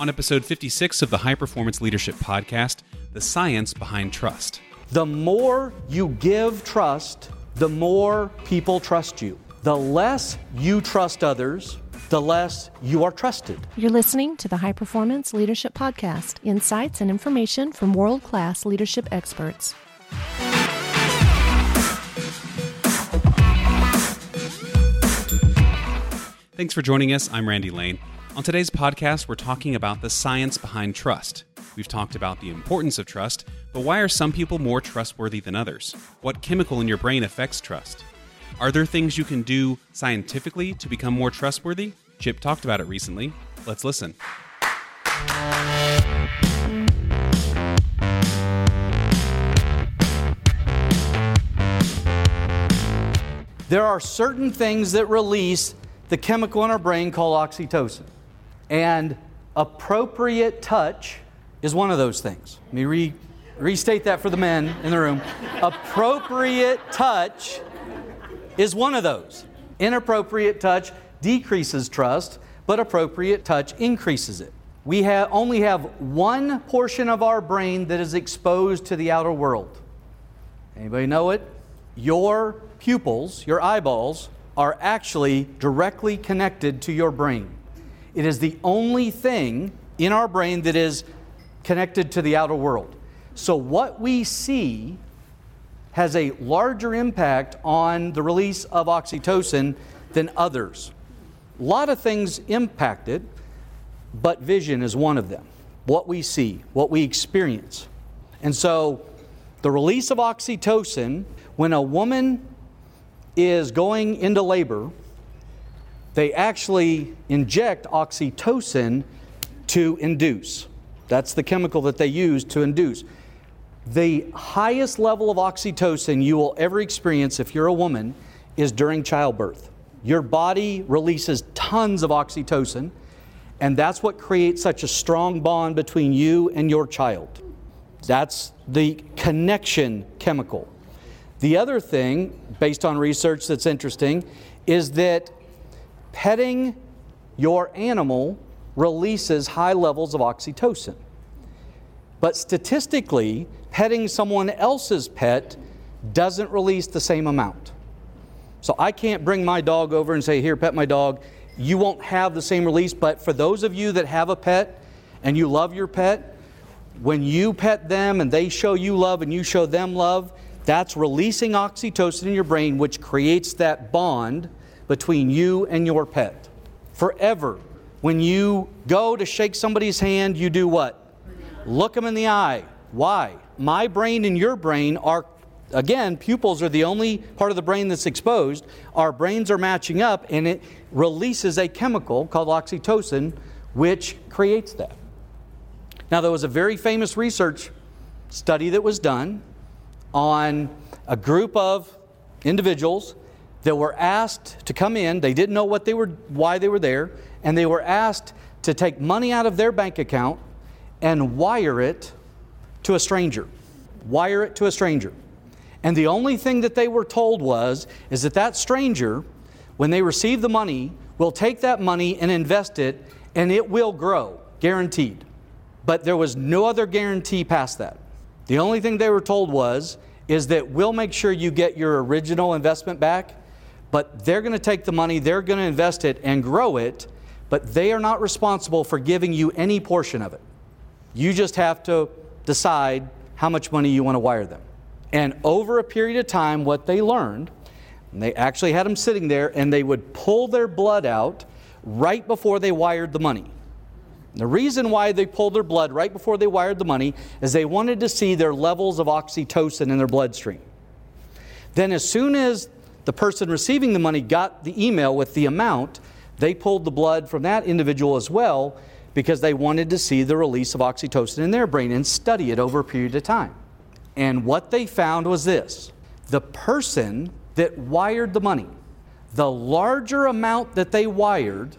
on episode 56 of the High Performance Leadership Podcast The Science Behind Trust. The more you give trust, the more people trust you. The less you trust others, the less you are trusted. You're listening to the High Performance Leadership Podcast insights and information from world class leadership experts. Thanks for joining us. I'm Randy Lane. On today's podcast, we're talking about the science behind trust. We've talked about the importance of trust, but why are some people more trustworthy than others? What chemical in your brain affects trust? Are there things you can do scientifically to become more trustworthy? Chip talked about it recently. Let's listen. There are certain things that release the chemical in our brain called oxytocin. And appropriate touch is one of those things. Let me re- restate that for the men in the room. appropriate touch is one of those. Inappropriate touch decreases trust, but appropriate touch increases it. We have, only have one portion of our brain that is exposed to the outer world. Anybody know it? Your pupils, your eyeballs, are actually directly connected to your brain. It is the only thing in our brain that is connected to the outer world. So, what we see has a larger impact on the release of oxytocin than others. A lot of things impact it, but vision is one of them. What we see, what we experience. And so, the release of oxytocin, when a woman is going into labor, they actually inject oxytocin to induce. That's the chemical that they use to induce. The highest level of oxytocin you will ever experience if you're a woman is during childbirth. Your body releases tons of oxytocin, and that's what creates such a strong bond between you and your child. That's the connection chemical. The other thing, based on research that's interesting, is that petting your animal releases high levels of oxytocin. But statistically, petting someone else's pet doesn't release the same amount. So I can't bring my dog over and say, Here, pet my dog. You won't have the same release. But for those of you that have a pet and you love your pet, when you pet them and they show you love and you show them love, that's releasing oxytocin in your brain, which creates that bond between you and your pet. Forever. When you go to shake somebody's hand, you do what? Look them in the eye. Why? My brain and your brain are, again, pupils are the only part of the brain that's exposed. Our brains are matching up, and it releases a chemical called oxytocin, which creates that. Now, there was a very famous research study that was done on a group of individuals that were asked to come in. They didn't know what they were, why they were there, and they were asked to take money out of their bank account and wire it to a stranger. Wire it to a stranger. And the only thing that they were told was is that that stranger, when they receive the money, will take that money and invest it, and it will grow, guaranteed. But there was no other guarantee past that. The only thing they were told was is that we'll make sure you get your original investment back, but they're going to take the money, they're going to invest it and grow it, but they are not responsible for giving you any portion of it. You just have to decide how much money you want to wire them. And over a period of time, what they learned, they actually had them sitting there and they would pull their blood out right before they wired the money. The reason why they pulled their blood right before they wired the money is they wanted to see their levels of oxytocin in their bloodstream. Then, as soon as the person receiving the money got the email with the amount, they pulled the blood from that individual as well because they wanted to see the release of oxytocin in their brain and study it over a period of time. And what they found was this the person that wired the money, the larger amount that they wired,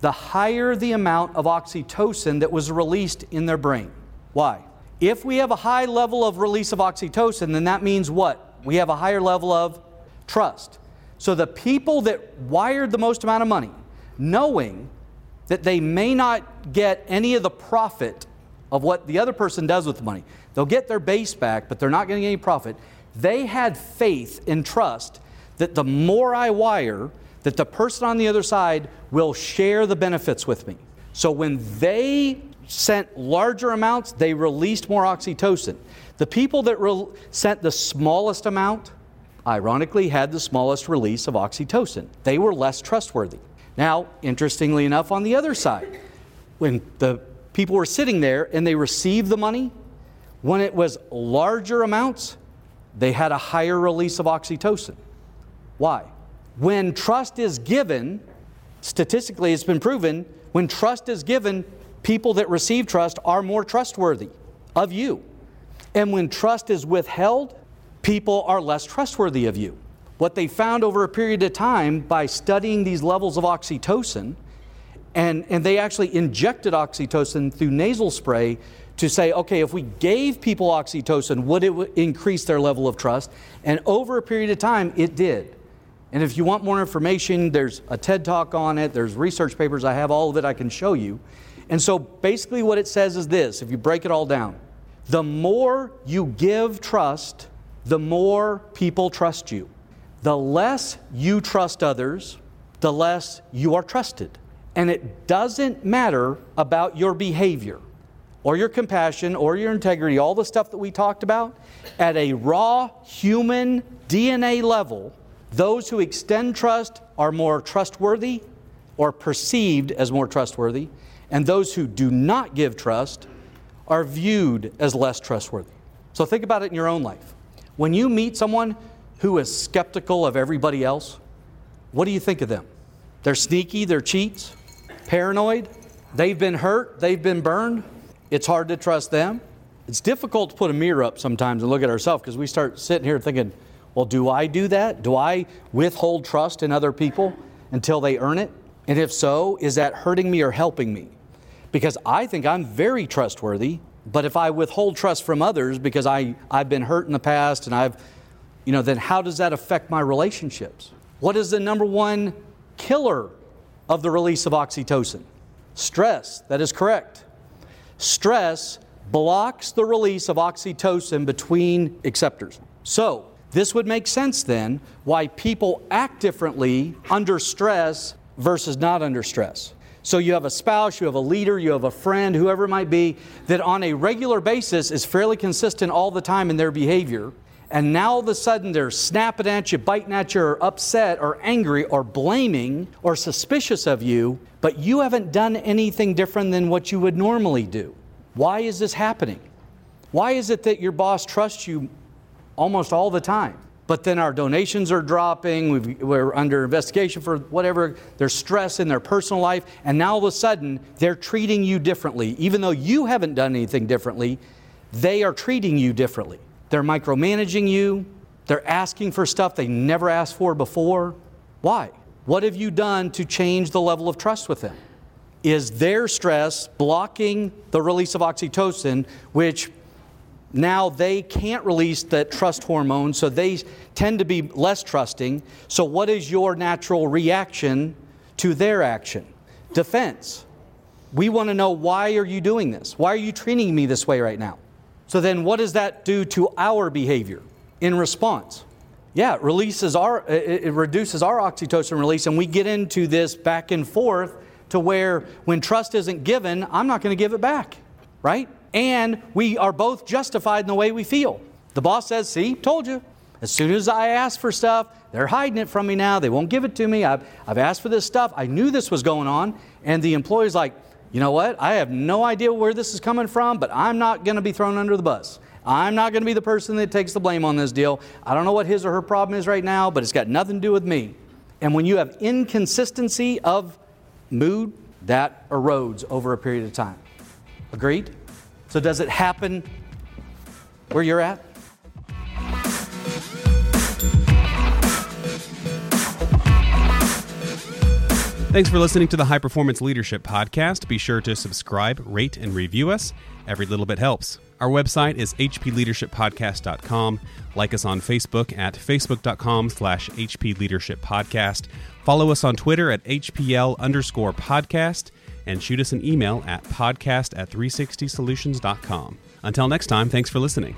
the higher the amount of oxytocin that was released in their brain. Why? If we have a high level of release of oxytocin, then that means what? We have a higher level of trust. So the people that wired the most amount of money, knowing that they may not get any of the profit of what the other person does with the money. They'll get their base back, but they're not getting any profit. They had faith and trust that the more I wire, that the person on the other side will share the benefits with me. So when they sent larger amounts, they released more oxytocin. The people that re- sent the smallest amount, ironically, had the smallest release of oxytocin. They were less trustworthy. Now, interestingly enough, on the other side, when the people were sitting there and they received the money, when it was larger amounts, they had a higher release of oxytocin. Why? When trust is given, statistically it's been proven, when trust is given, people that receive trust are more trustworthy of you. And when trust is withheld, people are less trustworthy of you. What they found over a period of time by studying these levels of oxytocin, and, and they actually injected oxytocin through nasal spray to say, okay, if we gave people oxytocin, would it increase their level of trust? And over a period of time, it did. And if you want more information, there's a TED talk on it, there's research papers, I have all of it I can show you. And so basically, what it says is this if you break it all down, the more you give trust, the more people trust you. The less you trust others, the less you are trusted. And it doesn't matter about your behavior or your compassion or your integrity, all the stuff that we talked about. At a raw human DNA level, those who extend trust are more trustworthy or perceived as more trustworthy, and those who do not give trust are viewed as less trustworthy. So think about it in your own life. When you meet someone who is skeptical of everybody else, what do you think of them? They're sneaky, they're cheats, paranoid, they've been hurt, they've been burned. It's hard to trust them. It's difficult to put a mirror up sometimes and look at ourselves because we start sitting here thinking, well, do I do that? Do I withhold trust in other people until they earn it? And if so, is that hurting me or helping me? because I think I'm very trustworthy. But if I withhold trust from others because I, I've been hurt in the past and I've, you know, then how does that affect my relationships? What is the number one killer of the release of oxytocin? Stress. That is correct. Stress blocks the release of oxytocin between acceptors. So, this would make sense then why people act differently under stress versus not under stress. So you have a spouse, you have a leader, you have a friend, whoever it might be, that on a regular basis is fairly consistent all the time in their behavior. And now all of a sudden they're snapping at you, biting at you, or upset, or angry, or blaming, or suspicious of you, but you haven't done anything different than what you would normally do. Why is this happening? Why is it that your boss trusts you almost all the time? But then our donations are dropping. we are under investigation for whatever. There's stress in their personal life. And now all of a sudden, they're treating you differently. Even though you haven't done anything differently, they are treating you differently. They're micromanaging you. They're asking for stuff they never asked for before. Why? What have you done to change the level of trust with them? Is their stress blocking the release of oxytocin, which now they can't release that trust hormone, so they tend to be less trusting. So, what is your natural reaction to their action? Defense. We want to know why are you doing this? Why are you treating me this way right now? So then what does that do to our behavior in response? Yeah, it releases our it reduces our oxytocin release and we get into this back and forth to where when trust isn't given, I'm not going to give it back, right? And we are both justified in the way we feel. The boss says, See, told you. As soon as I ask for stuff, they're hiding it from me now. They won't give it to me. I've, I've asked for this stuff. I knew this was going on. And the employee's like, You know what? I have no idea where this is coming from, but I'm not going to be thrown under the bus. I'm not going to be the person that takes the blame on this deal. I don't know what his or her problem is right now, but it's got nothing to do with me. And when you have inconsistency of mood, that erodes over a period of time. Agreed? So, does it happen where you're at? Thanks for listening to the High Performance Leadership Podcast. Be sure to subscribe, rate, and review us. Every little bit helps. Our website is hpleadershippodcast.com. Like us on Facebook at facebook.com slash hpleadershippodcast. Follow us on Twitter at hpl underscore podcast and shoot us an email at podcast at 360solutions.com. Until next time, thanks for listening.